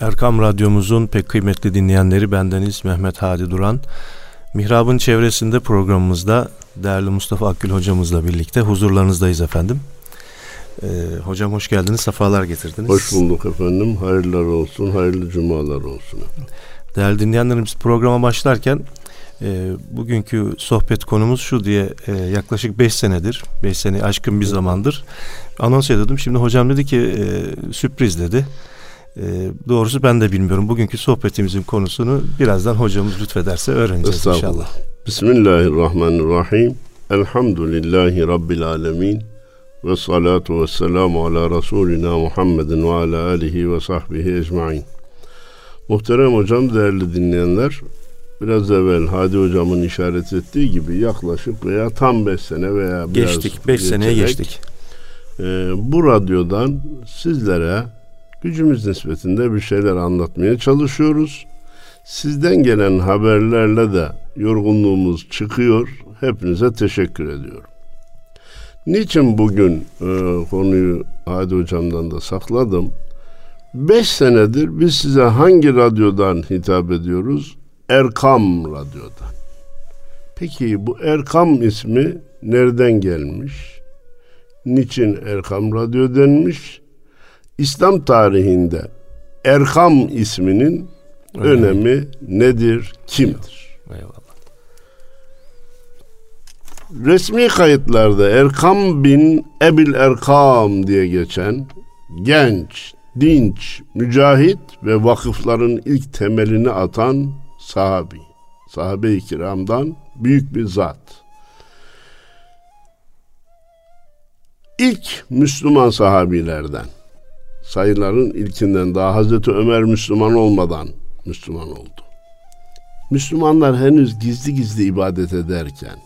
Erkam Radyomuzun pek kıymetli dinleyenleri bendeniz Mehmet Hadi Duran. Mihrab'ın çevresinde programımızda değerli Mustafa Akgül hocamızla birlikte huzurlarınızdayız efendim. Ee, hocam hoş geldiniz, sefalar getirdiniz. Hoş bulduk efendim. Hayırlar olsun, hayırlı cumalar olsun. Değerli dinleyenlerimiz programa başlarken e, bugünkü sohbet konumuz şu diye e, yaklaşık 5 senedir, 5 sene aşkın bir zamandır anons ediyordum. Şimdi hocam dedi ki e, sürpriz dedi. E, doğrusu ben de bilmiyorum. Bugünkü sohbetimizin konusunu birazdan hocamız lütfederse öğreneceğiz inşallah. Bismillahirrahmanirrahim. Elhamdülillahi Rabbil alemin. Ve salatu ve selamu ala Resulina Muhammedin ve ala alihi ve sahbihi ecmain. Muhterem hocam, değerli dinleyenler, biraz evvel Hadi hocamın işaret ettiği gibi yaklaşık veya tam beş sene veya biraz geçtik, beş seneye geçtik. E, bu radyodan sizlere gücümüz nispetinde bir şeyler anlatmaya çalışıyoruz. Sizden gelen haberlerle de yorgunluğumuz çıkıyor. Hepinize teşekkür ediyorum. Niçin bugün e, konuyu Hadi Hocam'dan da sakladım? Beş senedir biz size hangi radyodan hitap ediyoruz? Erkam Radyo'dan. Peki bu Erkam ismi nereden gelmiş? Niçin Erkam Radyo denmiş? İslam tarihinde Erkam isminin Önemli. önemi nedir, kimdir? Eyvallah. Resmi kayıtlarda Erkam bin Ebil Erkam diye geçen genç, dinç, mücahit ve vakıfların ilk temelini atan sahabi. Sahabe-i kiramdan büyük bir zat. İlk Müslüman sahabilerden sayıların ilkinden daha Hazreti Ömer Müslüman olmadan Müslüman oldu. Müslümanlar henüz gizli gizli ibadet ederken,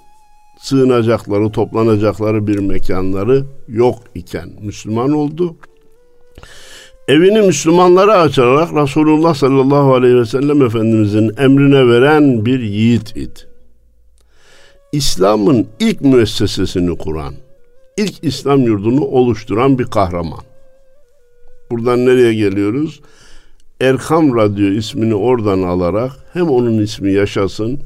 sığınacakları, toplanacakları bir mekanları yok iken Müslüman oldu. Evini Müslümanlara açarak Resulullah sallallahu aleyhi ve sellem Efendimizin emrine veren bir yiğit idi. İslam'ın ilk müessesesini kuran, ilk İslam yurdunu oluşturan bir kahraman. Buradan nereye geliyoruz? Erkam Radyo ismini oradan alarak hem onun ismi yaşasın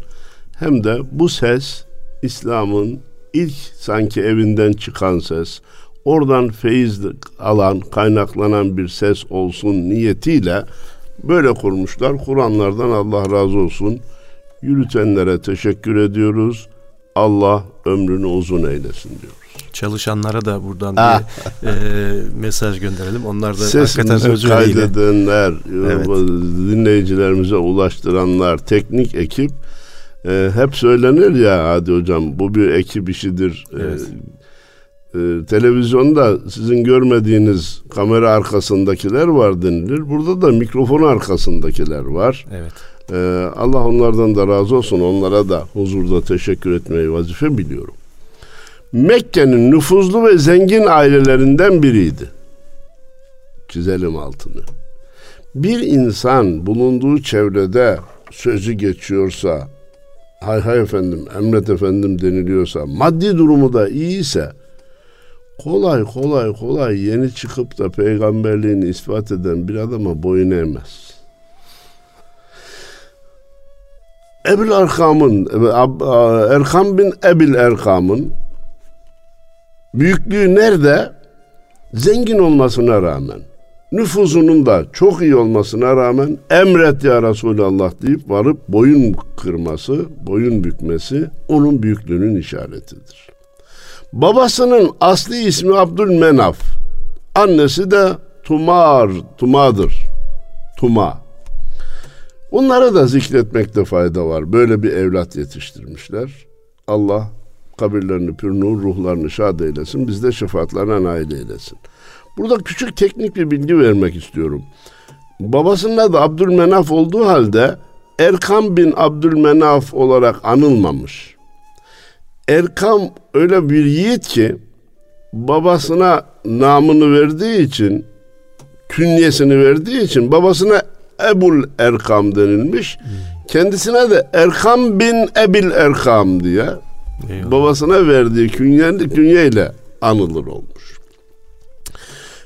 hem de bu ses İslam'ın ilk sanki evinden çıkan ses, oradan feyiz alan, kaynaklanan bir ses olsun niyetiyle böyle kurmuşlar. Kur'anlardan Allah razı olsun. Yürütenlere teşekkür ediyoruz. Allah ömrünü uzun eylesin diyor çalışanlara da buradan ah. bir e, mesaj gönderelim. Onlar da Sesimizi hakikaten özür kaydedenler, evet. dinleyicilerimize ulaştıranlar, teknik ekip e, hep söylenir ya hadi hocam bu bir ekip işidir. E, evet. E, e, televizyonda sizin görmediğiniz kamera arkasındakiler var denilir. Burada da mikrofon arkasındakiler var. Evet. Ee, Allah onlardan da razı olsun. Onlara da huzurda teşekkür etmeyi vazife biliyorum. Mekke'nin nüfuzlu ve zengin ailelerinden biriydi. Çizelim altını. Bir insan bulunduğu çevrede sözü geçiyorsa, hay hay efendim, emret efendim deniliyorsa, maddi durumu da iyiyse, kolay kolay kolay yeni çıkıp da peygamberliğini ispat eden bir adama boyun eğmez. Ebil Erkam'ın, Erkam bin Ebil Erkam'ın büyüklüğü nerede? Zengin olmasına rağmen, nüfuzunun da çok iyi olmasına rağmen emret ya Resulallah deyip varıp boyun kırması, boyun bükmesi onun büyüklüğünün işaretidir. Babasının asli ismi Abdülmenaf. Annesi de Tumar, Tuma'dır. Tuma. Bunları da zikretmekte fayda var. Böyle bir evlat yetiştirmişler. Allah kabirlerini pür nur, ruhlarını şad eylesin. Biz de şefaatlerine nail eylesin. Burada küçük teknik bir bilgi vermek istiyorum. Babasının adı Abdülmenaf olduğu halde Erkam bin Abdülmenaf olarak anılmamış. Erkam öyle bir yiğit ki babasına namını verdiği için künyesini verdiği için babasına Ebul Erkam denilmiş. Kendisine de Erkam bin Ebil Erkam diye Eyvallah. babasına verdiği künye, künyeyle anılır olmuş.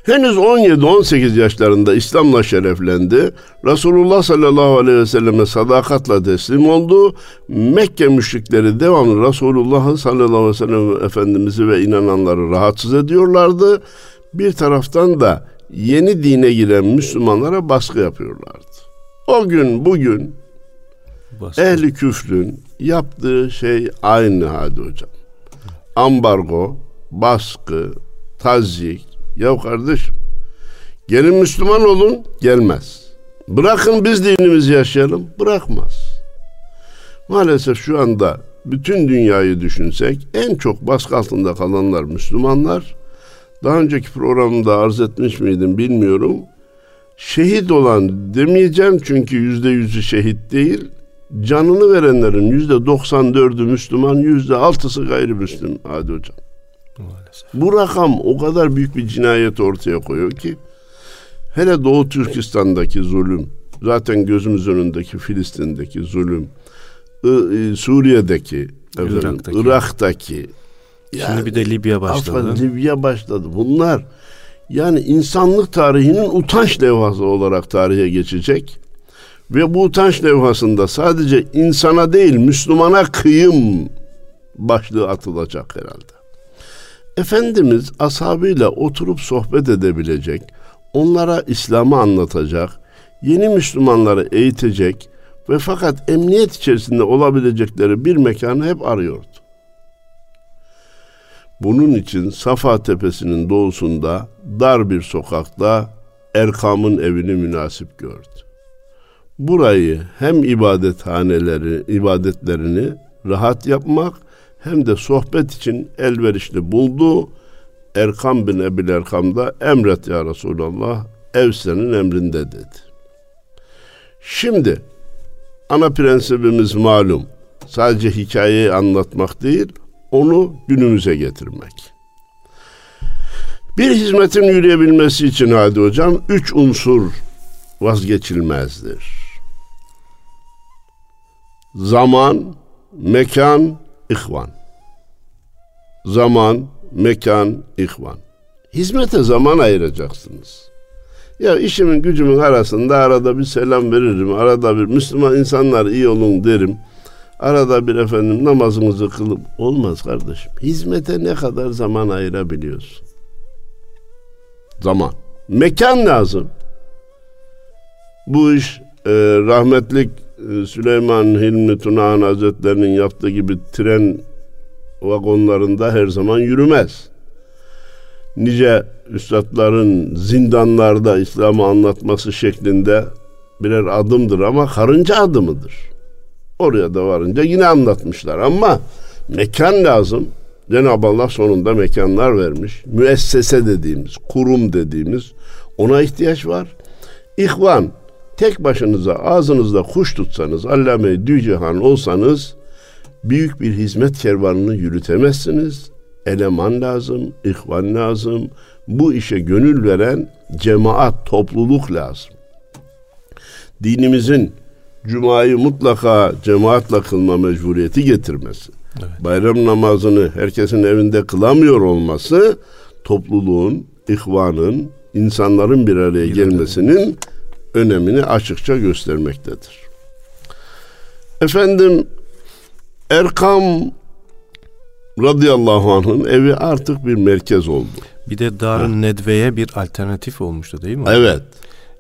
Henüz 17-18 yaşlarında İslam'la şereflendi. Resulullah sallallahu aleyhi ve selleme sadakatla teslim oldu. Mekke müşrikleri devamlı Resulullah sallallahu aleyhi ve sellem Efendimiz'i ve inananları rahatsız ediyorlardı. Bir taraftan da yeni dine giren Müslümanlara baskı yapıyorlardı. O gün bugün baskı. ehli küfrün yaptığı şey aynı hadi hocam. Ambargo, baskı, tazyik. Ya kardeşim gelin Müslüman olun gelmez. Bırakın biz dinimizi yaşayalım bırakmaz. Maalesef şu anda bütün dünyayı düşünsek en çok baskı altında kalanlar Müslümanlar. Daha önceki programda arz etmiş miydim bilmiyorum. Şehit olan demeyeceğim çünkü yüzde yüzü şehit değil. Canını verenlerin yüzde 94'ü Müslüman, yüzde altısı gayrimüslim. Hadi hocam. Maalesef. Bu rakam o kadar büyük bir cinayet ortaya koyuyor ki hele Doğu Türkistan'daki zulüm, zaten gözümüz önündeki Filistin'deki zulüm, Suriye'deki, efendim, Irak'taki, Irak'taki yani, Şimdi bir de Libya başladı. Afgan, Libya başladı. Bunlar yani insanlık tarihinin utanç levhası olarak tarihe geçecek. Ve bu utanç levhasında sadece insana değil Müslümana kıyım başlığı atılacak herhalde. Efendimiz ashabıyla oturup sohbet edebilecek, onlara İslam'ı anlatacak, yeni Müslümanları eğitecek ve fakat emniyet içerisinde olabilecekleri bir mekanı hep arıyordu. Bunun için Safa Tepesi'nin doğusunda dar bir sokakta Erkam'ın evini münasip gördü. Burayı hem ibadethaneleri, ibadetlerini rahat yapmak hem de sohbet için elverişli buldu. Erkam bin Ebil Erkam da emret ya Resulallah ev senin emrinde dedi. Şimdi ana prensibimiz malum. Sadece hikayeyi anlatmak değil, onu günümüze getirmek. Bir hizmetin yürüyebilmesi için Hadi Hocam üç unsur vazgeçilmezdir. Zaman, mekan, ihvan. Zaman, mekan, ihvan. Hizmete zaman ayıracaksınız. Ya işimin gücümün arasında arada bir selam veririm. Arada bir Müslüman insanlar iyi olun derim. Arada bir efendim namazımızı kılıp olmaz kardeşim. Hizmete ne kadar zaman ayırabiliyorsun? Zaman. Mekan lazım. Bu iş e, rahmetlik Süleyman Hilmi Tunahan Hazretlerinin yaptığı gibi tren vagonlarında her zaman yürümez. Nice üstadların zindanlarda İslam'ı anlatması şeklinde birer adımdır ama karınca adımıdır. Oraya da varınca yine anlatmışlar ama mekan lazım. Cenab-ı Allah sonunda mekanlar vermiş. Müessese dediğimiz, kurum dediğimiz ona ihtiyaç var. İhvan, tek başınıza ağzınızda kuş tutsanız, allame dücehan olsanız büyük bir hizmet kervanını yürütemezsiniz. Eleman lazım, ihvan lazım. Bu işe gönül veren cemaat, topluluk lazım. Dinimizin Cuma'yı mutlaka cemaatle kılma mecburiyeti getirmesi. Evet. Bayram namazını herkesin evinde kılamıyor olması topluluğun, ihvanın, insanların bir araya gelmesinin önemini açıkça göstermektedir. Efendim Erkam radıyallahu anh'ın evi artık bir merkez oldu. Bir de Darun Nedve'ye bir alternatif olmuştu değil mi? Evet.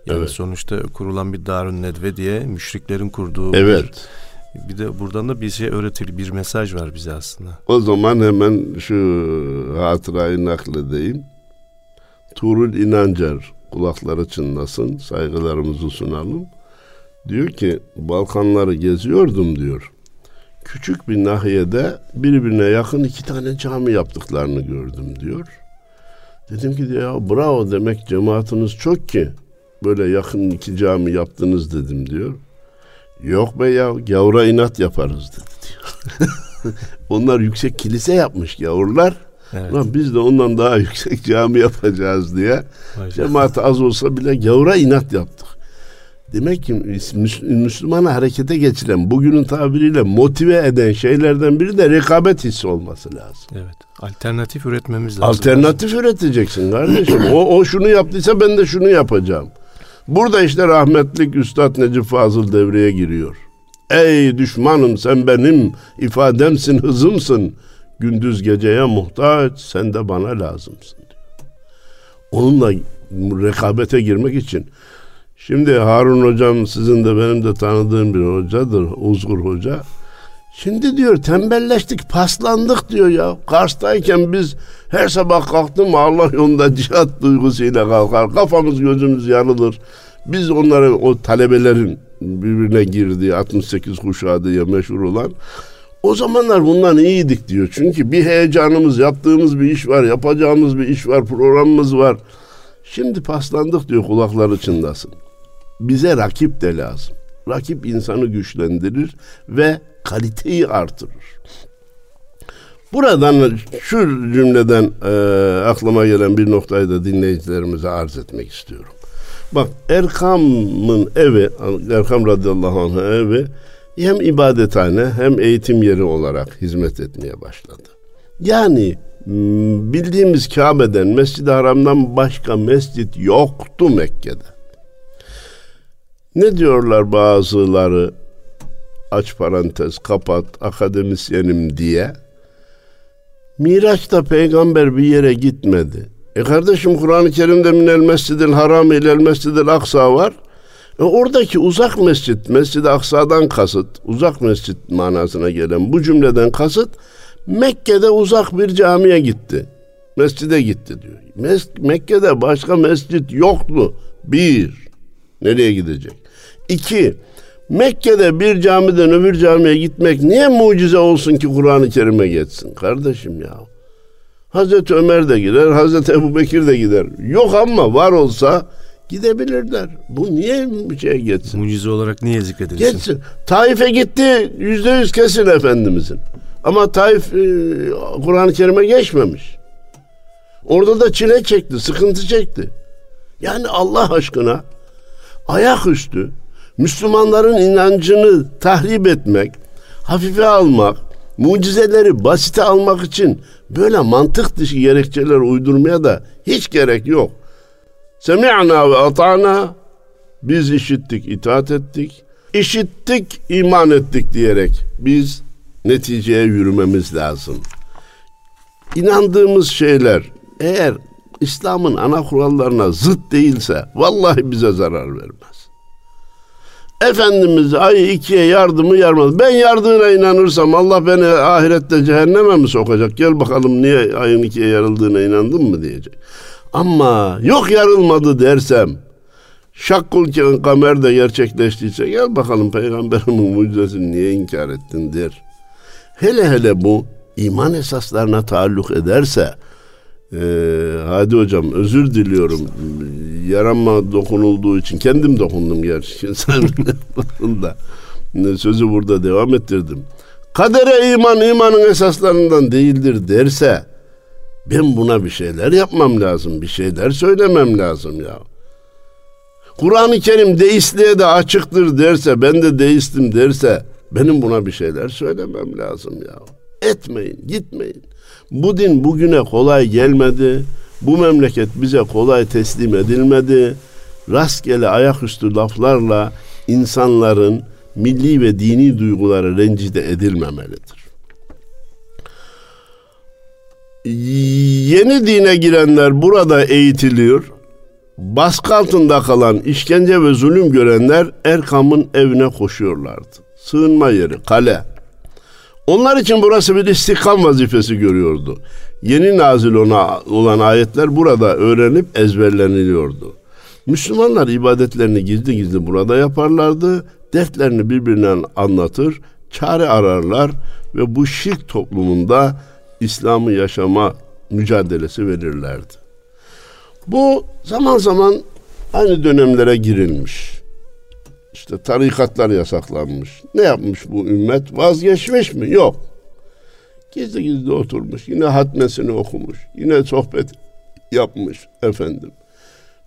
Yani evet. sonuçta kurulan bir Darun Nedve diye müşriklerin kurduğu Evet. Bir, bir de buradan da bir şey öğretili bir mesaj var bize aslında. O zaman hemen şu hatırayı nakledeyim. Tuğrul İnancar kulakları çınlasın, saygılarımızı sunalım. Diyor ki Balkanları geziyordum diyor. Küçük bir nahiyede birbirine yakın iki tane cami yaptıklarını gördüm diyor. Dedim ki ya bravo demek cemaatiniz çok ki böyle yakın iki cami yaptınız dedim diyor. Yok be ya gavura inat yaparız dedi diyor. Onlar yüksek kilise yapmış gavurlar. Evet. Ulan biz de ondan daha yüksek cami yapacağız diye. Cemaat az olsa bile gavura inat yaptık. Demek ki Müslümanı harekete geçiren, bugünün tabiriyle motive eden şeylerden biri de rekabet hissi olması lazım. Evet. Alternatif üretmemiz lazım. Alternatif üreteceksin kardeşim. o, o şunu yaptıysa ben de şunu yapacağım. Burada işte rahmetlik Üstad Necip Fazıl devreye giriyor. Ey düşmanım sen benim ifademsin, hızımsın. Gündüz geceye muhtaç, sen de bana lazımsın diyor. Onunla rekabete girmek için Şimdi Harun hocam sizin de benim de tanıdığım bir hocadır. Uzgur hoca. Şimdi diyor tembelleştik, paslandık diyor ya. Kars'tayken biz her sabah kalktım Allah yolunda cihat duygusuyla kalkar. Kafamız gözümüz yanılır. Biz onların o talebelerin birbirine girdiği 68 kuşağı diye meşhur olan o zamanlar bundan iyiydik diyor. Çünkü bir heyecanımız, yaptığımız bir iş var, yapacağımız bir iş var, programımız var. Şimdi paslandık diyor kulakları çınlasın. Bize rakip de lazım. Rakip insanı güçlendirir ve kaliteyi artırır. Buradan şu cümleden e, aklıma gelen bir noktayı da dinleyicilerimize arz etmek istiyorum. Bak Erkam'ın evi, Erkam radıyallahu anh evi hem ibadethane hem eğitim yeri olarak hizmet etmeye başladı. Yani bildiğimiz Kabe'den, Mescid-i Haram'dan başka mescit yoktu Mekke'de. Ne diyorlar bazıları? Aç parantez, kapat, akademisyenim diye. Miraç'ta peygamber bir yere gitmedi. E kardeşim Kur'an-ı Kerim'de minel mescidil haram ile mescidil aksa var. E oradaki uzak mescit, Mescid-i Aksa'dan kasıt, uzak mescit manasına gelen bu cümleden kasıt Mekke'de uzak bir camiye gitti. Mescide gitti diyor. Mes- Mekke'de başka mescit yoktu. Bir. Nereye gidecek? İki. Mekke'de bir camiden öbür camiye gitmek niye mucize olsun ki Kur'an-ı Kerim'e geçsin kardeşim ya? Hazreti Ömer de gider, Hazreti Ebu Bekir de gider. Yok ama var olsa gidebilirler. Bu niye bir şeye geçsin? Mucize olarak niye zikredilsin? Geçsin. Taif'e gitti yüzde yüz kesin Efendimizin. Ama Taif e, Kur'an-ı Kerim'e geçmemiş. Orada da çile çekti, sıkıntı çekti. Yani Allah aşkına ayaküstü Müslümanların inancını tahrip etmek, hafife almak, mucizeleri basite almak için böyle mantık dışı gerekçeler uydurmaya da hiç gerek yok. Semi'na ve ata'na biz işittik, itaat ettik. İşittik, iman ettik diyerek biz neticeye yürümemiz lazım. İnandığımız şeyler eğer İslam'ın ana kurallarına zıt değilse vallahi bize zarar vermez. Efendimiz ayı ikiye yardımı yarmaz. Ben yardığına inanırsam Allah beni ahirette cehenneme mi sokacak? Gel bakalım niye ayın ikiye yarıldığına inandın mı diyecek. Ama yok yarılmadı dersem şakkul kamer de gerçekleştiyse gel bakalım peygamberimin mucizesini niye inkar ettin der. Hele hele bu iman esaslarına taalluk ederse ee, hadi hocam özür diliyorum. Yaranma dokunulduğu için kendim dokundum gerçi. Sen da sözü burada devam ettirdim. Kadere iman imanın esaslarından değildir derse ben buna bir şeyler yapmam lazım. Bir şeyler söylemem lazım ya. Kur'an-ı Kerim deistliğe de açıktır derse ben de deistim derse benim buna bir şeyler söylemem lazım ya. Etmeyin, gitmeyin. Bu din bugüne kolay gelmedi. Bu memleket bize kolay teslim edilmedi. Rastgele ayaküstü laflarla insanların milli ve dini duyguları rencide edilmemelidir. Yeni dine girenler burada eğitiliyor. Baskı altında kalan işkence ve zulüm görenler Erkam'ın evine koşuyorlardı. Sığınma yeri, kale. Onlar için burası bir istikam vazifesi görüyordu. Yeni nazil ona olan ayetler burada öğrenip ezberleniliyordu. Müslümanlar ibadetlerini gizli gizli burada yaparlardı. Dertlerini birbirine anlatır, çare ararlar ve bu şirk toplumunda İslam'ı yaşama mücadelesi verirlerdi. Bu zaman zaman aynı dönemlere girilmiş. İşte tarikatlar yasaklanmış. Ne yapmış bu ümmet? Vazgeçmiş mi? Yok. Gizli gizli oturmuş. Yine hatmesini okumuş. Yine sohbet yapmış efendim.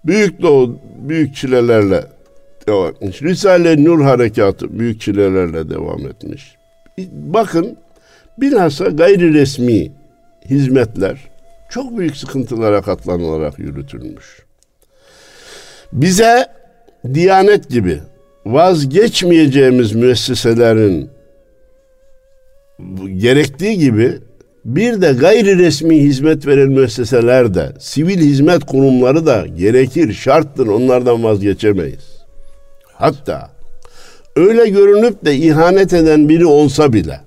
Büyük doğu, büyük çilelerle Risale Nur Harekatı büyük çilelerle devam etmiş. Bakın bilhassa gayri resmi hizmetler çok büyük sıkıntılara katlanılarak yürütülmüş. Bize Diyanet gibi vazgeçmeyeceğimiz müesseselerin gerektiği gibi bir de gayri resmi hizmet veren müesseseler de, sivil hizmet kurumları da gerekir, şarttır, onlardan vazgeçemeyiz. Hatta öyle görünüp de ihanet eden biri olsa bile,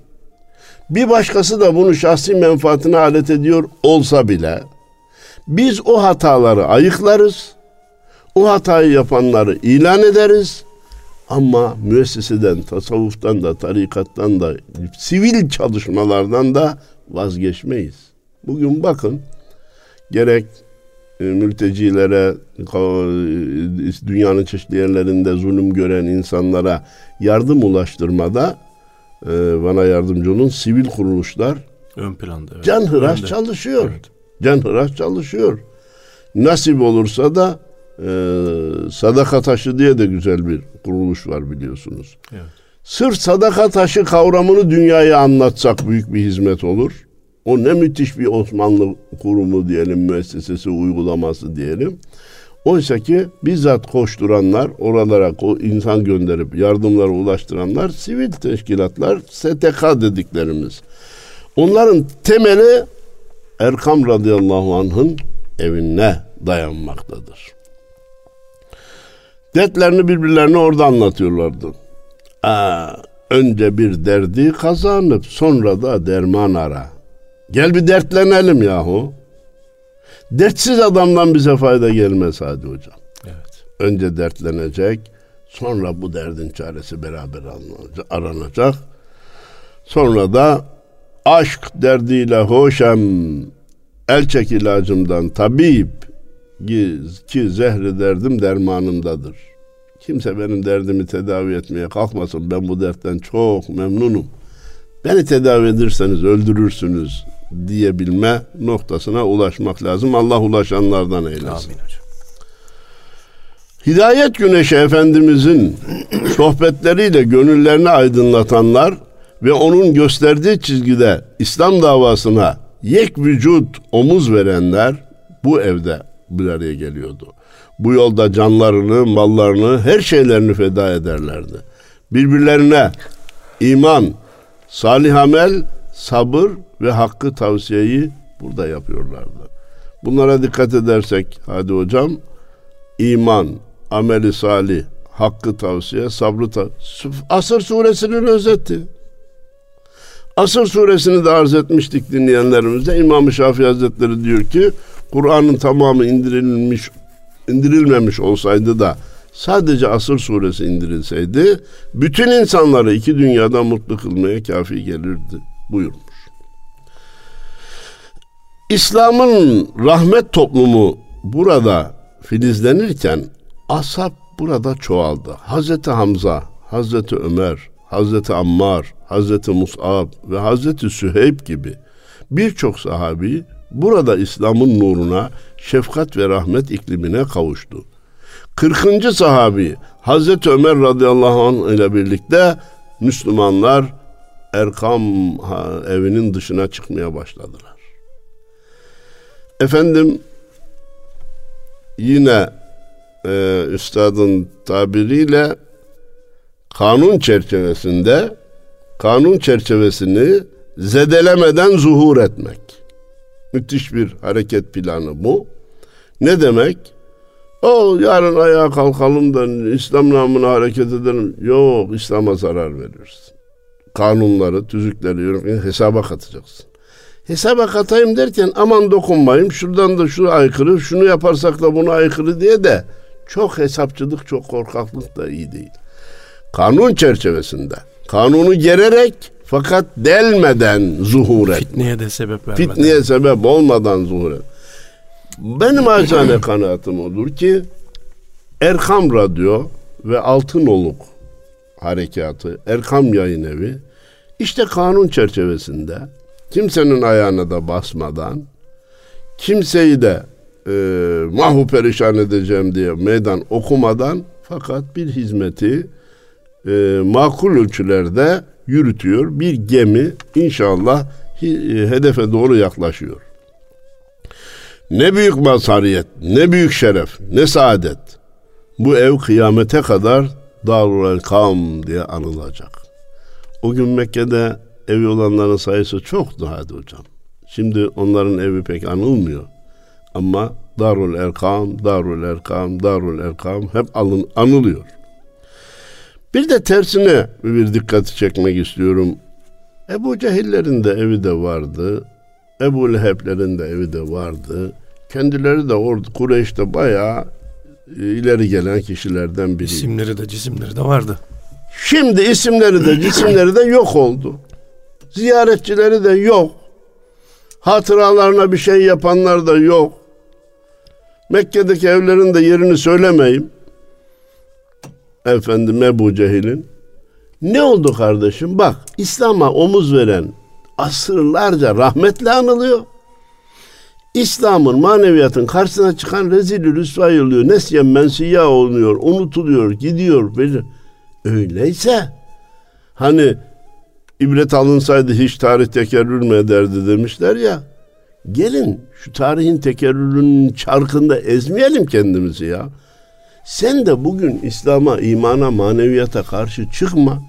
bir başkası da bunu şahsi menfaatine alet ediyor olsa bile, biz o hataları ayıklarız, o hatayı yapanları ilan ederiz, ama müesseseden, tasavvuftan da, tarikattan da, sivil çalışmalardan da vazgeçmeyiz. Bugün bakın gerek e, mültecilere, e, dünyanın çeşitli yerlerinde zulüm gören insanlara yardım ulaştırmada e, bana yardımcı olun sivil kuruluşlar ön planda evet. can hıraş çalışıyor. Evet. Can hıraş çalışıyor. Nasip olursa da sadaka taşı diye de güzel bir kuruluş var biliyorsunuz. Evet. Sırf sadaka taşı kavramını dünyaya anlatsak büyük bir hizmet olur. O ne müthiş bir Osmanlı kurumu diyelim, müessesesi, uygulaması diyelim. Oysa ki bizzat koşturanlar, oralara insan gönderip yardımları ulaştıranlar sivil teşkilatlar, STK dediklerimiz. Onların temeli Erkam radıyallahu anh'ın evine dayanmaktadır. Dertlerini birbirlerine orada anlatıyorlardı. Aa, önce bir derdi kazanıp sonra da derman ara. Gel bir dertlenelim yahu. Dertsiz adamdan bize fayda gelmez hadi hocam. Evet. Önce dertlenecek, sonra bu derdin çaresi beraber aranacak. Sonra da aşk derdiyle hoşem, el çek ilacımdan tabip, ki zehri derdim dermanımdadır. Kimse benim derdimi tedavi etmeye kalkmasın. Ben bu dertten çok memnunum. Beni tedavi ederseniz öldürürsünüz diyebilme noktasına ulaşmak lazım. Allah ulaşanlardan eylesin. Amin hocam. Hidayet Güneşi Efendimizin sohbetleriyle gönüllerini aydınlatanlar ve onun gösterdiği çizgide İslam davasına yek vücut omuz verenler bu evde bir araya geliyordu. Bu yolda canlarını, mallarını, her şeylerini feda ederlerdi. Birbirlerine iman, salih amel, sabır ve hakkı tavsiyeyi burada yapıyorlardı. Bunlara dikkat edersek hadi hocam iman, ameli salih, hakkı tavsiye, sabrı ta Asır suresinin özeti. Asır suresini de arz etmiştik dinleyenlerimize. İmam-ı Şafii Hazretleri diyor ki Kur'an'ın tamamı indirilmiş indirilmemiş olsaydı da sadece Asır suresi indirilseydi bütün insanları iki dünyada mutlu kılmaya kafi gelirdi buyurmuş. İslam'ın rahmet toplumu burada filizlenirken asap burada çoğaldı. Hazreti Hamza, Hazreti Ömer, Hazreti Ammar, Hazreti Mus'ab ve Hazreti Süheyb gibi birçok sahabi burada İslam'ın nuruna, şefkat ve rahmet iklimine kavuştu. 40. sahabi Hazreti Ömer radıyallahu anh ile birlikte Müslümanlar Erkam evinin dışına çıkmaya başladılar. Efendim yine e, üstadın tabiriyle kanun çerçevesinde kanun çerçevesini zedelemeden zuhur etmek. Müthiş bir hareket planı bu. Ne demek? O yarın ayağa kalkalım da İslam namına hareket edelim. Yok İslam'a zarar veriyoruz. Kanunları, tüzükleri hesaba katacaksın. Hesaba katayım derken aman dokunmayayım. Şuradan da şu aykırı, şunu yaparsak da bunu aykırı diye de çok hesapçılık, çok korkaklık da iyi değil. Kanun çerçevesinde kanunu gererek fakat delmeden zuhur et. Fitneye de sebep vermeden. Fitneye sebep olmadan zuhur et. Benim acane kanaatim odur ki Erkam Radyo ve Altınoluk Harekatı, Erkam Yayın Evi işte kanun çerçevesinde kimsenin ayağına da basmadan kimseyi de e, mahu perişan edeceğim diye meydan okumadan Fakat bir hizmeti e, makul ölçülerde yürütüyor. Bir gemi inşallah e, hedefe doğru yaklaşıyor. Ne büyük mazhariyet, ne büyük şeref, ne saadet. Bu ev kıyamete kadar Darul Elkam diye anılacak. O gün Mekke'de evi olanların sayısı çok daha hocam. Şimdi onların evi pek anılmıyor. Ama Darul Erkam, Darul Erkam, Darul Erkam hep alın, anılıyor. Bir de tersine bir dikkati çekmek istiyorum. Ebu Cehillerin de evi de vardı. Ebu Leheb'lerin de evi de vardı. Kendileri de orada Kureyş'te bayağı e, ileri gelen kişilerden biri. İsimleri de cisimleri de vardı. Şimdi isimleri de cisimleri de yok oldu. Ziyaretçileri de yok. Hatıralarına bir şey yapanlar da yok. Mekke'deki evlerin de yerini söylemeyeyim. Efendim Ebu Cehil'in. Ne oldu kardeşim? Bak İslam'a omuz veren asırlarca rahmetle anılıyor. İslam'ın maneviyatın karşısına çıkan rezil rüsvay oluyor. Nesyen mensiya oluyor, unutuluyor, gidiyor. Öyleyse hani ibret alınsaydı hiç tarih tekerrür mü ederdi demişler ya. Gelin şu tarihin tekerrürünün çarkında ezmeyelim kendimizi ya. Sen de bugün İslam'a, imana, maneviyata karşı çıkma.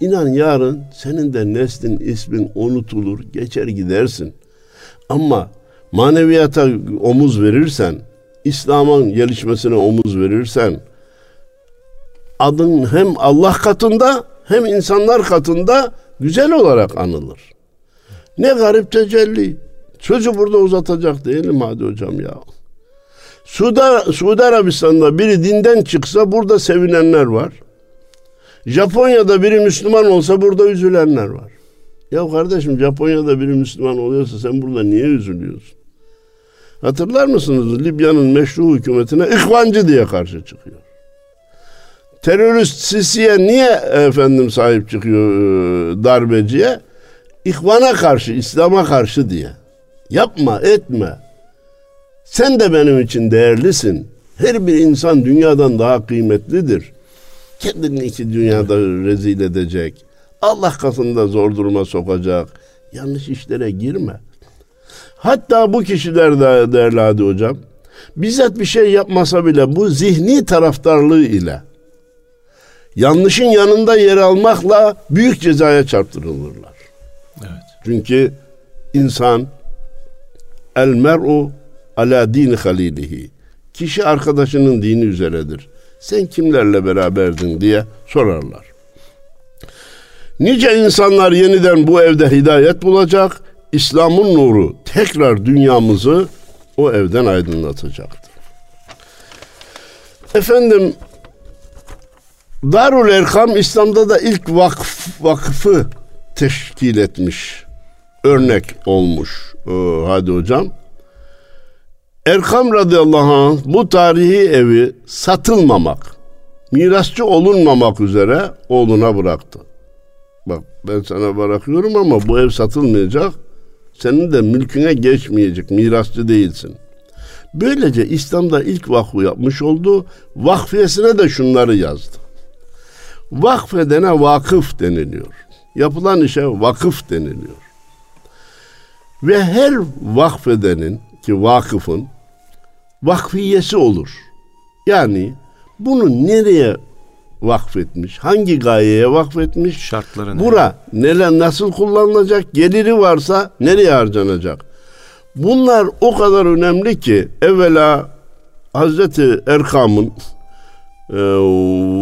İnan yarın senin de neslin, ismin unutulur, geçer gidersin. Ama maneviyata omuz verirsen, İslam'ın gelişmesine omuz verirsen, adın hem Allah katında hem insanlar katında güzel olarak anılır. Ne garip tecelli. Sözü burada uzatacak değilim hadi hocam ya. Suudi, Suudi Arabistan'da biri dinden çıksa burada sevinenler var. Japonya'da biri Müslüman olsa burada üzülenler var. Ya kardeşim Japonya'da biri Müslüman oluyorsa sen burada niye üzülüyorsun? Hatırlar mısınız? Libya'nın meşru hükümetine ihvancı diye karşı çıkıyor. Terörist Sisi'ye niye efendim sahip çıkıyor e, darbeciye? İhvana karşı, İslam'a karşı diye. Yapma, etme. Sen de benim için değerlisin. Her bir insan dünyadan daha kıymetlidir. Kendini iki dünyada rezil edecek. Allah katında zor duruma sokacak. Yanlış işlere girme. Hatta bu kişiler de değerli Hadi Hocam, bizzat bir şey yapmasa bile bu zihni taraftarlığı ile yanlışın yanında yer almakla büyük cezaya çarptırılırlar. Evet. Çünkü insan el mer'u ala dini halilihi. Kişi arkadaşının dini üzeredir. Sen kimlerle beraberdin diye sorarlar. Nice insanlar yeniden bu evde hidayet bulacak. İslam'ın nuru tekrar dünyamızı o evden aydınlatacaktır. Efendim Darul Erkam İslam'da da ilk vakf, vakfı teşkil etmiş. Örnek olmuş. Ee, hadi hocam. Erkam radıyallahu anh bu tarihi evi satılmamak, mirasçı olunmamak üzere oğluna bıraktı. Bak ben sana bırakıyorum ama bu ev satılmayacak. Senin de mülküne geçmeyecek. Mirasçı değilsin. Böylece İslam'da ilk vakfı yapmış oldu. Vakfiyesine de şunları yazdı. Vakfedene vakıf deniliyor. Yapılan işe vakıf deniliyor. Ve her vakfedenin ki vakıfın vakfiyesi olur. Yani bunu nereye vakfetmiş, hangi gayeye vakfetmiş, şartları bura neler nasıl kullanılacak, geliri varsa nereye harcanacak? Bunlar o kadar önemli ki evvela Hazreti Erkam'ın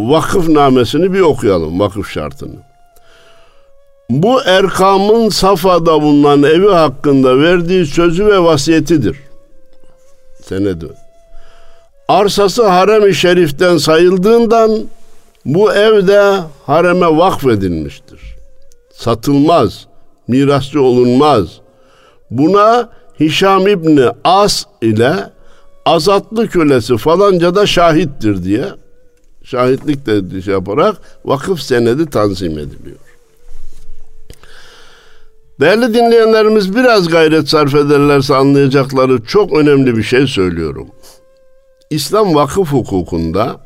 vakıf namesini bir okuyalım, vakıf şartını. Bu Erkam'ın Safa'da bulunan evi hakkında verdiği sözü ve vasiyetidir. Senedi. Arsası harem-i şeriften sayıldığından bu evde hareme vakfedilmiştir. Satılmaz, mirasçı olunmaz. Buna Hişam İbni As ile azatlı kölesi falanca da şahittir diye şahitlik de şey yaparak vakıf senedi tanzim ediliyor. Değerli dinleyenlerimiz biraz gayret sarf ederlerse anlayacakları çok önemli bir şey söylüyorum. İslam vakıf hukukunda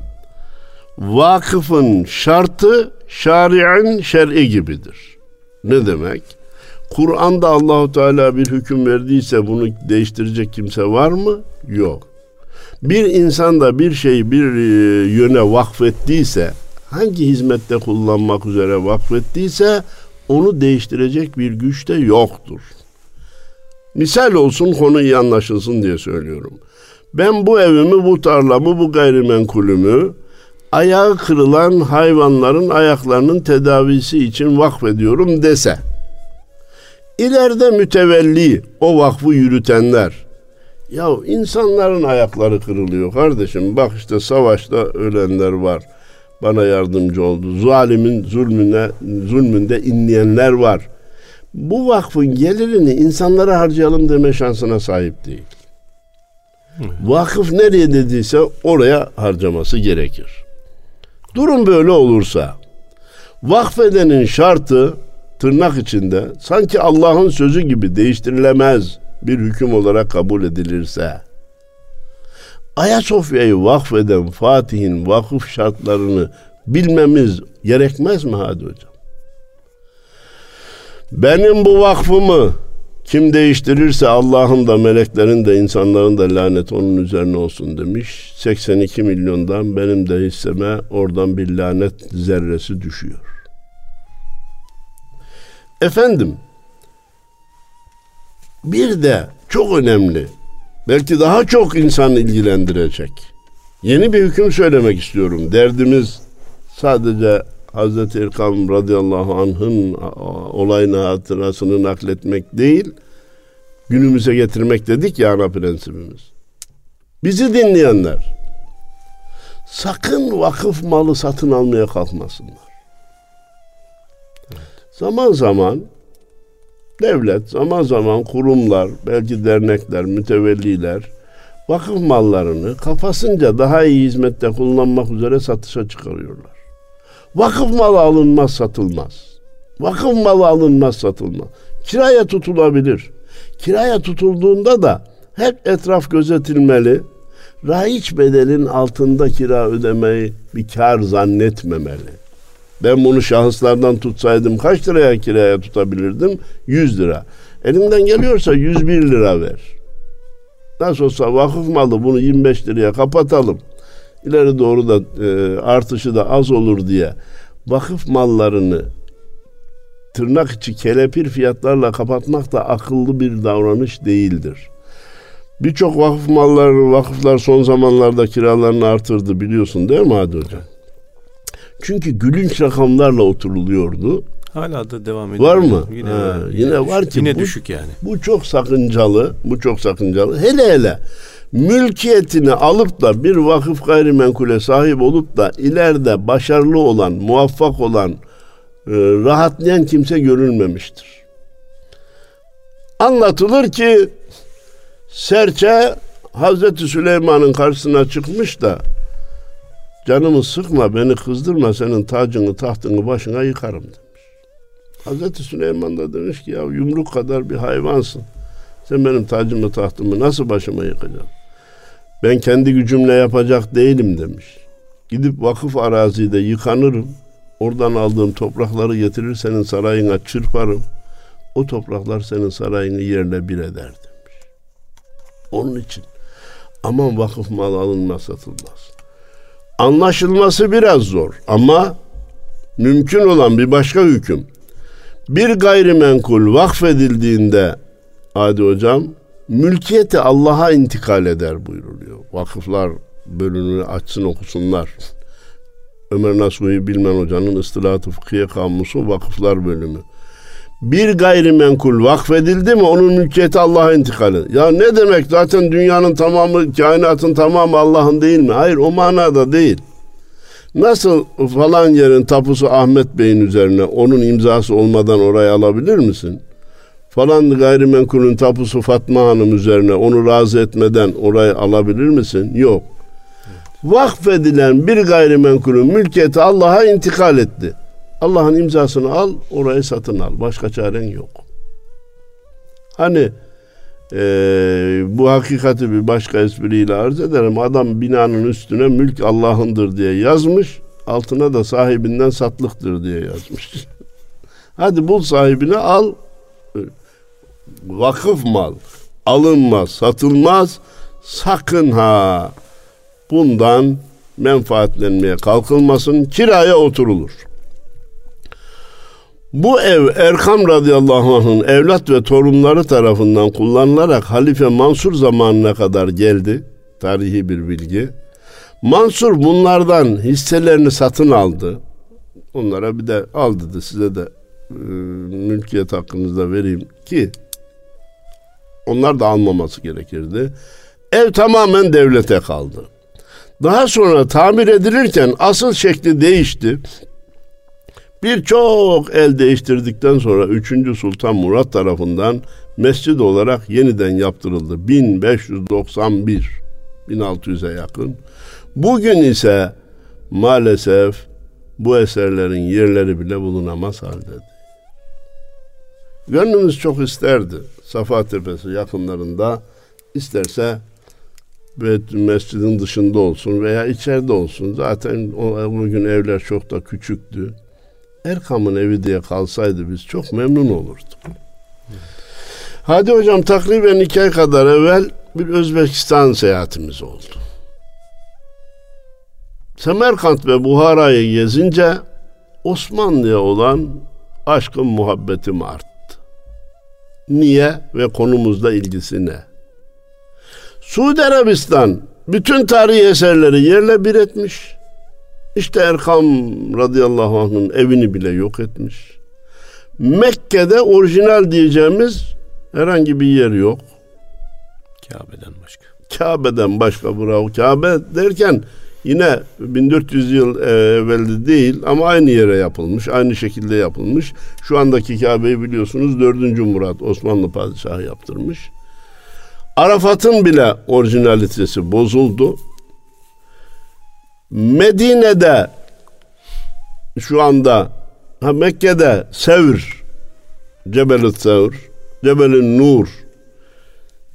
vakıfın şartı şari'in şer'i gibidir. Ne demek? Kur'an'da Allahu Teala bir hüküm verdiyse bunu değiştirecek kimse var mı? Yok. Bir insan da bir şey bir e, yöne vakfettiyse, hangi hizmette kullanmak üzere vakfettiyse onu değiştirecek bir güç de yoktur. Misal olsun konu iyi anlaşılsın diye söylüyorum. Ben bu evimi, bu tarlamı, bu gayrimenkulümü ayağı kırılan hayvanların ayaklarının tedavisi için vakfediyorum dese. İleride mütevelli o vakfı yürütenler ya insanların ayakları kırılıyor kardeşim. Bak işte savaşta ölenler var. Bana yardımcı oldu. Zalimin zulmüne, zulmünde inleyenler var. Bu vakfın gelirini insanlara harcayalım deme şansına sahip değil. Vakıf nereye dediyse oraya harcaması gerekir. Durum böyle olursa vakfedenin şartı tırnak içinde sanki Allah'ın sözü gibi değiştirilemez bir hüküm olarak kabul edilirse Ayasofya'yı vakfeden Fatih'in vakıf şartlarını bilmemiz gerekmez mi hadi hocam? Benim bu vakfımı kim değiştirirse Allah'ın da meleklerin de insanların da lanet onun üzerine olsun demiş. 82 milyondan benim de hisseme oradan bir lanet zerresi düşüyor. Efendim bir de çok önemli belki daha çok insan ilgilendirecek yeni bir hüküm söylemek istiyorum. Derdimiz sadece Hazreti Erkam radıyallahu anh'ın olayını hatırasını nakletmek değil, günümüze getirmek dedik ya ana prensibimiz. Bizi dinleyenler, sakın vakıf malı satın almaya kalkmasınlar. Evet. Zaman zaman devlet, zaman zaman kurumlar, belki dernekler, mütevelliler vakıf mallarını kafasınca daha iyi hizmette kullanmak üzere satışa çıkarıyorlar. Vakıf malı alınmaz satılmaz. Vakıf malı alınmaz satılmaz. Kiraya tutulabilir. Kiraya tutulduğunda da hep etraf gözetilmeli. Raiç bedelin altında kira ödemeyi bir kar zannetmemeli. Ben bunu şahıslardan tutsaydım kaç liraya kiraya tutabilirdim? 100 lira. Elimden geliyorsa 101 lira ver. Nasıl olsa vakıf malı bunu 25 liraya kapatalım ileri doğru da e, artışı da az olur diye vakıf mallarını tırnak içi kelepir fiyatlarla kapatmak da akıllı bir davranış değildir. Birçok vakıf malları, vakıflar son zamanlarda kiralarını artırdı biliyorsun değil mi Hadi Hocam? Çünkü gülünç rakamlarla oturuluyordu. Hala da devam ediyor. Var mı? Yine, ha, yine, yine var ki yine bu, düşük yani. Bu çok sakıncalı. Bu çok sakıncalı. Hele hele mülkiyetini alıp da bir vakıf gayrimenkule sahip olup da ileride başarılı olan, muvaffak olan, e, rahatlayan kimse görülmemiştir. Anlatılır ki serçe Hazreti Süleyman'ın karşısına çıkmış da canımı sıkma beni kızdırma senin tacını tahtını başına yıkarım demiş. Hazreti Süleyman da demiş ki ya yumruk kadar bir hayvansın. Sen benim tacımı tahtımı nasıl başıma yıkacaksın? Ben kendi gücümle yapacak değilim demiş. Gidip vakıf arazide yıkanırım. Oradan aldığım toprakları getirir senin sarayına çırparım. O topraklar senin sarayını yerle bir eder demiş. Onun için aman vakıf malı alınmaz satılmaz. Anlaşılması biraz zor ama mümkün olan bir başka hüküm. Bir gayrimenkul vakfedildiğinde Adi hocam mülkiyeti Allah'a intikal eder buyuruluyor. Vakıflar bölümünü açsın okusunlar. Ömer Nasuhi Bilmen Hoca'nın Istilat-ı Fıkhiye Kamusu Vakıflar bölümü. Bir gayrimenkul vakfedildi mi onun mülkiyeti Allah'a intikal eder. Ya ne demek zaten dünyanın tamamı, kainatın tamamı Allah'ın değil mi? Hayır o manada değil. Nasıl falan yerin tapusu Ahmet Bey'in üzerine onun imzası olmadan orayı alabilir misin? falan gayrimenkulün tapusu Fatma Hanım üzerine onu razı etmeden orayı alabilir misin? Yok. Vakfedilen bir gayrimenkulün mülkiyeti Allah'a intikal etti. Allah'ın imzasını al, orayı satın al. Başka çaren yok. Hani Ee, bu hakikati bir başka espriyle arz ederim. Adam binanın üstüne mülk Allah'ındır diye yazmış. Altına da sahibinden satlıktır diye yazmış. Hadi bul sahibini al. Vakıf mal. Alınmaz, satılmaz. Sakın ha bundan menfaatlenmeye kalkılmasın. Kiraya oturulur. Bu ev Erkam radıyallahu anh'ın evlat ve torunları tarafından kullanılarak Halife Mansur zamanına kadar geldi. Tarihi bir bilgi. Mansur bunlardan hisselerini satın aldı. Onlara bir de al dedi size de e, mülkiyet hakkınızda vereyim ki onlar da almaması gerekirdi. Ev tamamen devlete kaldı. Daha sonra tamir edilirken asıl şekli değişti. Birçok el değiştirdikten sonra 3. Sultan Murat tarafından mescid olarak yeniden yaptırıldı. 1591 1600'e yakın. Bugün ise maalesef bu eserlerin yerleri bile bulunamaz haldedir. Gönlümüz çok isterdi. Safa Tepesi yakınlarında isterse mescidin dışında olsun veya içeride olsun. Zaten o, bugün evler çok da küçüktü. Erkam'ın evi diye kalsaydı biz çok memnun olurduk. Hadi hocam takriben iki ay kadar evvel bir Özbekistan seyahatimiz oldu. Semerkant ve Buhara'yı gezince Osmanlı'ya olan aşkım muhabbetim arttı. Niye ve konumuzda ilgisi ne? Suudi Arabistan bütün tarihi eserleri yerle bir etmiş. İşte Erkam radıyallahu anh'ın evini bile yok etmiş. Mekke'de orijinal diyeceğimiz herhangi bir yer yok. Kabe'den başka. Kabe'den başka bravo. Kabe derken yine 1400 yıl e, evvel değil ama aynı yere yapılmış. Aynı şekilde yapılmış. Şu andaki Kabe'yi biliyorsunuz 4. Murat Osmanlı padişahı yaptırmış. Arafat'ın bile orijinalitesi bozuldu. Medine'de şu anda ha Mekke'de Sevr Cebel-i Sevr Cebel-i Nur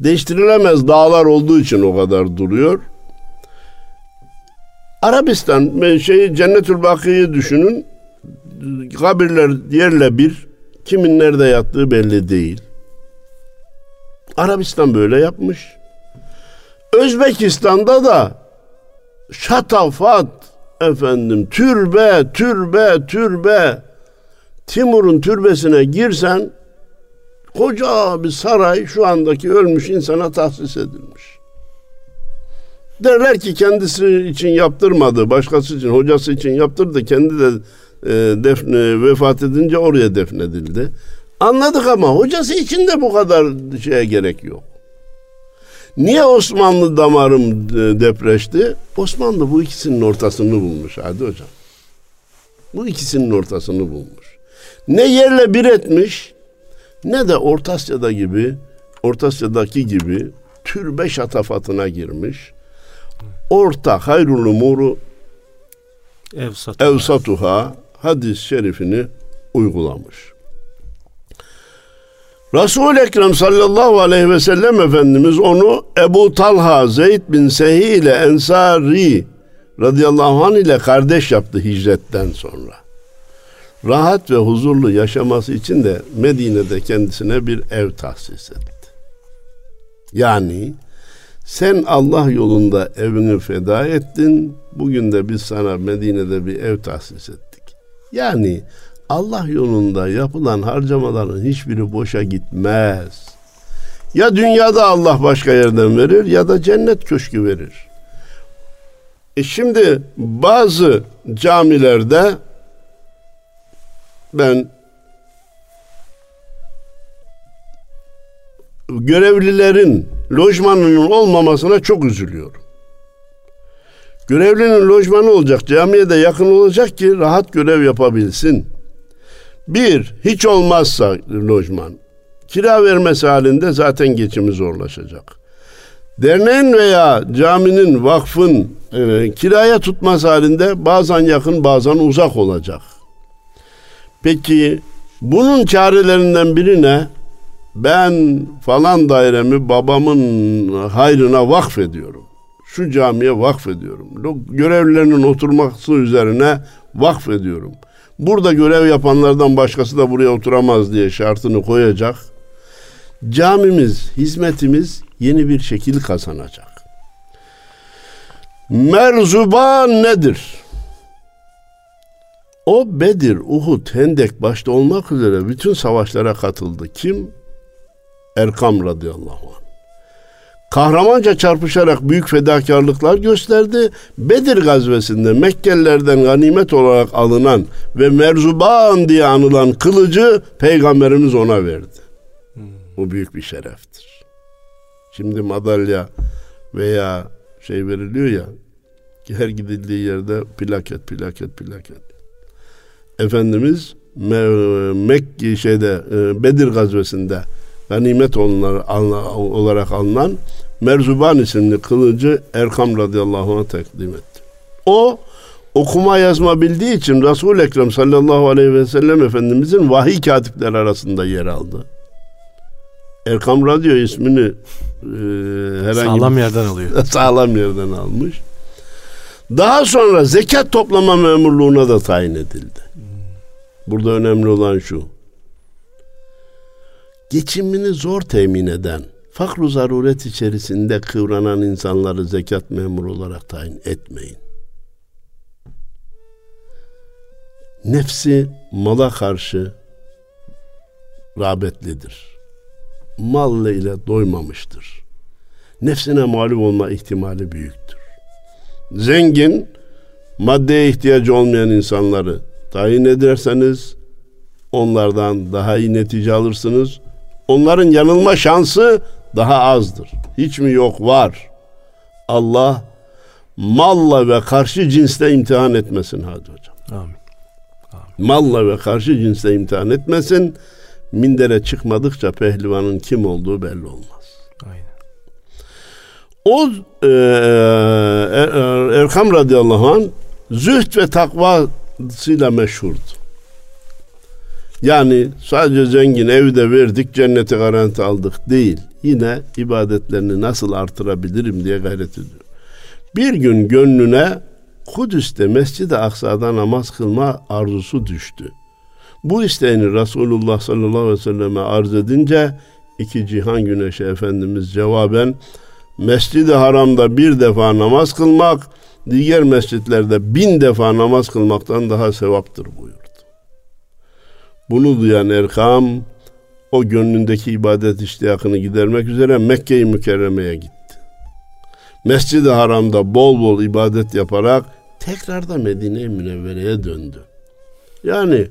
değiştirilemez dağlar olduğu için o kadar duruyor. Arabistan şey Cennetül Baki'yi düşünün. Kabirler yerle bir. Kimin nerede yattığı belli değil. Arabistan böyle yapmış. Özbekistan'da da şatafat efendim türbe türbe türbe Timur'un türbesine girsen koca bir saray şu andaki ölmüş insana tahsis edilmiş. Derler ki kendisi için yaptırmadı, başkası için, hocası için yaptırdı. Kendi de e, defne, vefat edince oraya defnedildi. Anladık ama hocası için de bu kadar şeye gerek yok. Niye Osmanlı damarım e, depreşti? Osmanlı bu ikisinin ortasını bulmuş hadi hocam. Bu ikisinin ortasını bulmuş. Ne yerle bir etmiş ne de Orta Asya'da gibi Orta Asya'daki gibi türbe şatafatına girmiş. Orta hayrul umuru evsatuha hadis şerifini uygulamış. Resul-i Ekrem sallallahu aleyhi ve sellem Efendimiz onu Ebu Talha Zeyd bin Sehi ile Ensari radıyallahu anh ile kardeş yaptı hicretten sonra. Rahat ve huzurlu yaşaması için de Medine'de kendisine bir ev tahsis etti. Yani sen Allah yolunda evini feda ettin. Bugün de biz sana Medine'de bir ev tahsis ettik. Yani Allah yolunda yapılan harcamaların hiçbiri boşa gitmez. Ya dünyada Allah başka yerden verir ya da cennet köşkü verir. E şimdi bazı camilerde ben görevlilerin lojmanının olmamasına çok üzülüyorum. Görevlinin lojmanı olacak, camiye de yakın olacak ki rahat görev yapabilsin. Bir, hiç olmazsa lojman. Kira vermesi halinde zaten geçimi zorlaşacak. Derneğin veya caminin, vakfın e, kiraya tutması halinde bazen yakın bazen uzak olacak. Peki bunun çarelerinden biri ne? ben falan dairemi babamın hayrına vakfediyorum. Şu camiye vakfediyorum. Görevlilerinin oturması üzerine vakfediyorum. Burada görev yapanlardan başkası da buraya oturamaz diye şartını koyacak. Camimiz, hizmetimiz yeni bir şekil kazanacak. Merzuban nedir? O Bedir, Uhud, Hendek başta olmak üzere bütün savaşlara katıldı. Kim? Erkam radıyallahu anh. Kahramanca çarpışarak büyük fedakarlıklar gösterdi. Bedir gazvesinde Mekkelilerden ganimet olarak alınan ve Merzuban diye anılan kılıcı Peygamberimiz ona verdi. Bu büyük bir şereftir. Şimdi madalya veya şey veriliyor ya her gidildiği yerde plaket plaket plaket. Efendimiz Mekke şeyde e, Bedir gazvesinde ganimet olarak alınan Merzuban isimli kılıcı Erkam radıyallahu anh'a takdim etti. O okuma yazma bildiği için Resul-i Ekrem sallallahu aleyhi ve sellem Efendimizin vahiy katipleri arasında yer aldı. Erkam Radyo ismini e, herhangi sağlam bir, yerden alıyor. sağlam yerden almış. Daha sonra zekat toplama memurluğuna da tayin edildi. Burada önemli olan şu. Geçimini zor temin eden, fakru zaruret içerisinde kıvranan insanları zekat memuru olarak tayin etmeyin. Nefsi mala karşı rağbetlidir. Mal ile doymamıştır. Nefsine mağlup olma ihtimali büyüktür. Zengin, maddeye ihtiyacı olmayan insanları tayin ederseniz onlardan daha iyi netice alırsınız. Onların yanılma şansı daha azdır. Hiç mi yok var. Allah malla ve karşı cinsle imtihan etmesin hadi hocam. Amin. Amin. Malla ve karşı cinsle imtihan etmesin. Mindere çıkmadıkça pehlivanın kim olduğu belli olmaz. Aynen. O e, e, e Erkam radıyallahu anh zühd ve takvasıyla meşhurdu. Yani sadece zengin evi de verdik cenneti garanti aldık değil. Yine ibadetlerini nasıl artırabilirim diye gayret ediyor. Bir gün gönlüne Kudüs'te Mescid-i Aksa'da namaz kılma arzusu düştü. Bu isteğini Resulullah sallallahu aleyhi ve selleme arz edince iki cihan güneşi Efendimiz cevaben Mescid-i Haram'da bir defa namaz kılmak diğer mescitlerde bin defa namaz kılmaktan daha sevaptır buyurdu. Bunu duyan Erkam o gönlündeki ibadet iştiyakını gidermek üzere Mekke-i Mükerreme'ye gitti. Mescid-i Haram'da bol bol ibadet yaparak tekrar da Medine-i Münevvere'ye döndü. Yani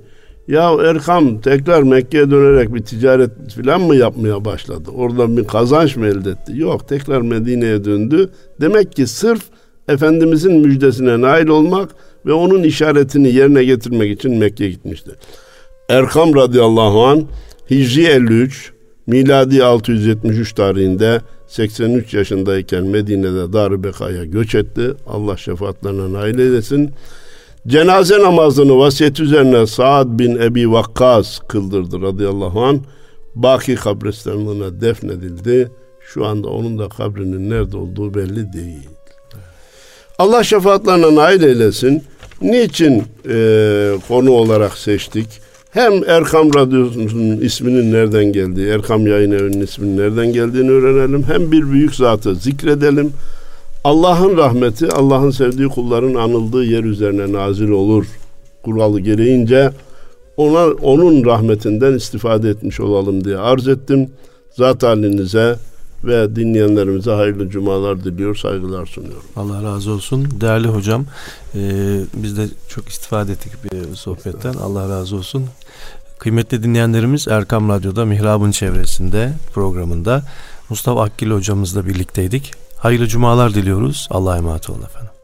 ya Erkam tekrar Mekke'ye dönerek bir ticaret falan mı yapmaya başladı? Oradan bir kazanç mı elde etti? Yok tekrar Medine'ye döndü. Demek ki sırf Efendimizin müjdesine nail olmak ve onun işaretini yerine getirmek için Mekke'ye gitmişti. Erkam radıyallahu an Hicri 53 miladi 673 tarihinde 83 yaşındayken Medine'de Darübeka'ya göç etti. Allah şefaatlerine nail eylesin. Cenaze namazını vasiyet üzerine Saad bin Ebi Vakkas kıldırdı radıyallahu an. Baki kabristanlığına defnedildi. Şu anda onun da kabrinin nerede olduğu belli değil. Allah şefaatlerine nail eylesin. Niçin e, konu olarak seçtik? Hem Erkam Radyosu'nun isminin nereden geldiği, Erkam Yayın Evi'nin isminin nereden geldiğini öğrenelim. Hem bir büyük zatı zikredelim. Allah'ın rahmeti, Allah'ın sevdiği kulların anıldığı yer üzerine nazil olur. Kuralı gereğince ona onun rahmetinden istifade etmiş olalım diye arz ettim. Zat halinize ve dinleyenlerimize hayırlı cumalar diliyor, saygılar sunuyorum. Allah razı olsun. Değerli hocam, e, biz de çok istifade ettik bir sohbetten. Allah razı olsun. Kıymetli dinleyenlerimiz Erkam Radyo'da Mihrab'ın çevresinde programında Mustafa Akgil hocamızla birlikteydik. Hayırlı cumalar diliyoruz. Allah'a emanet olun efendim.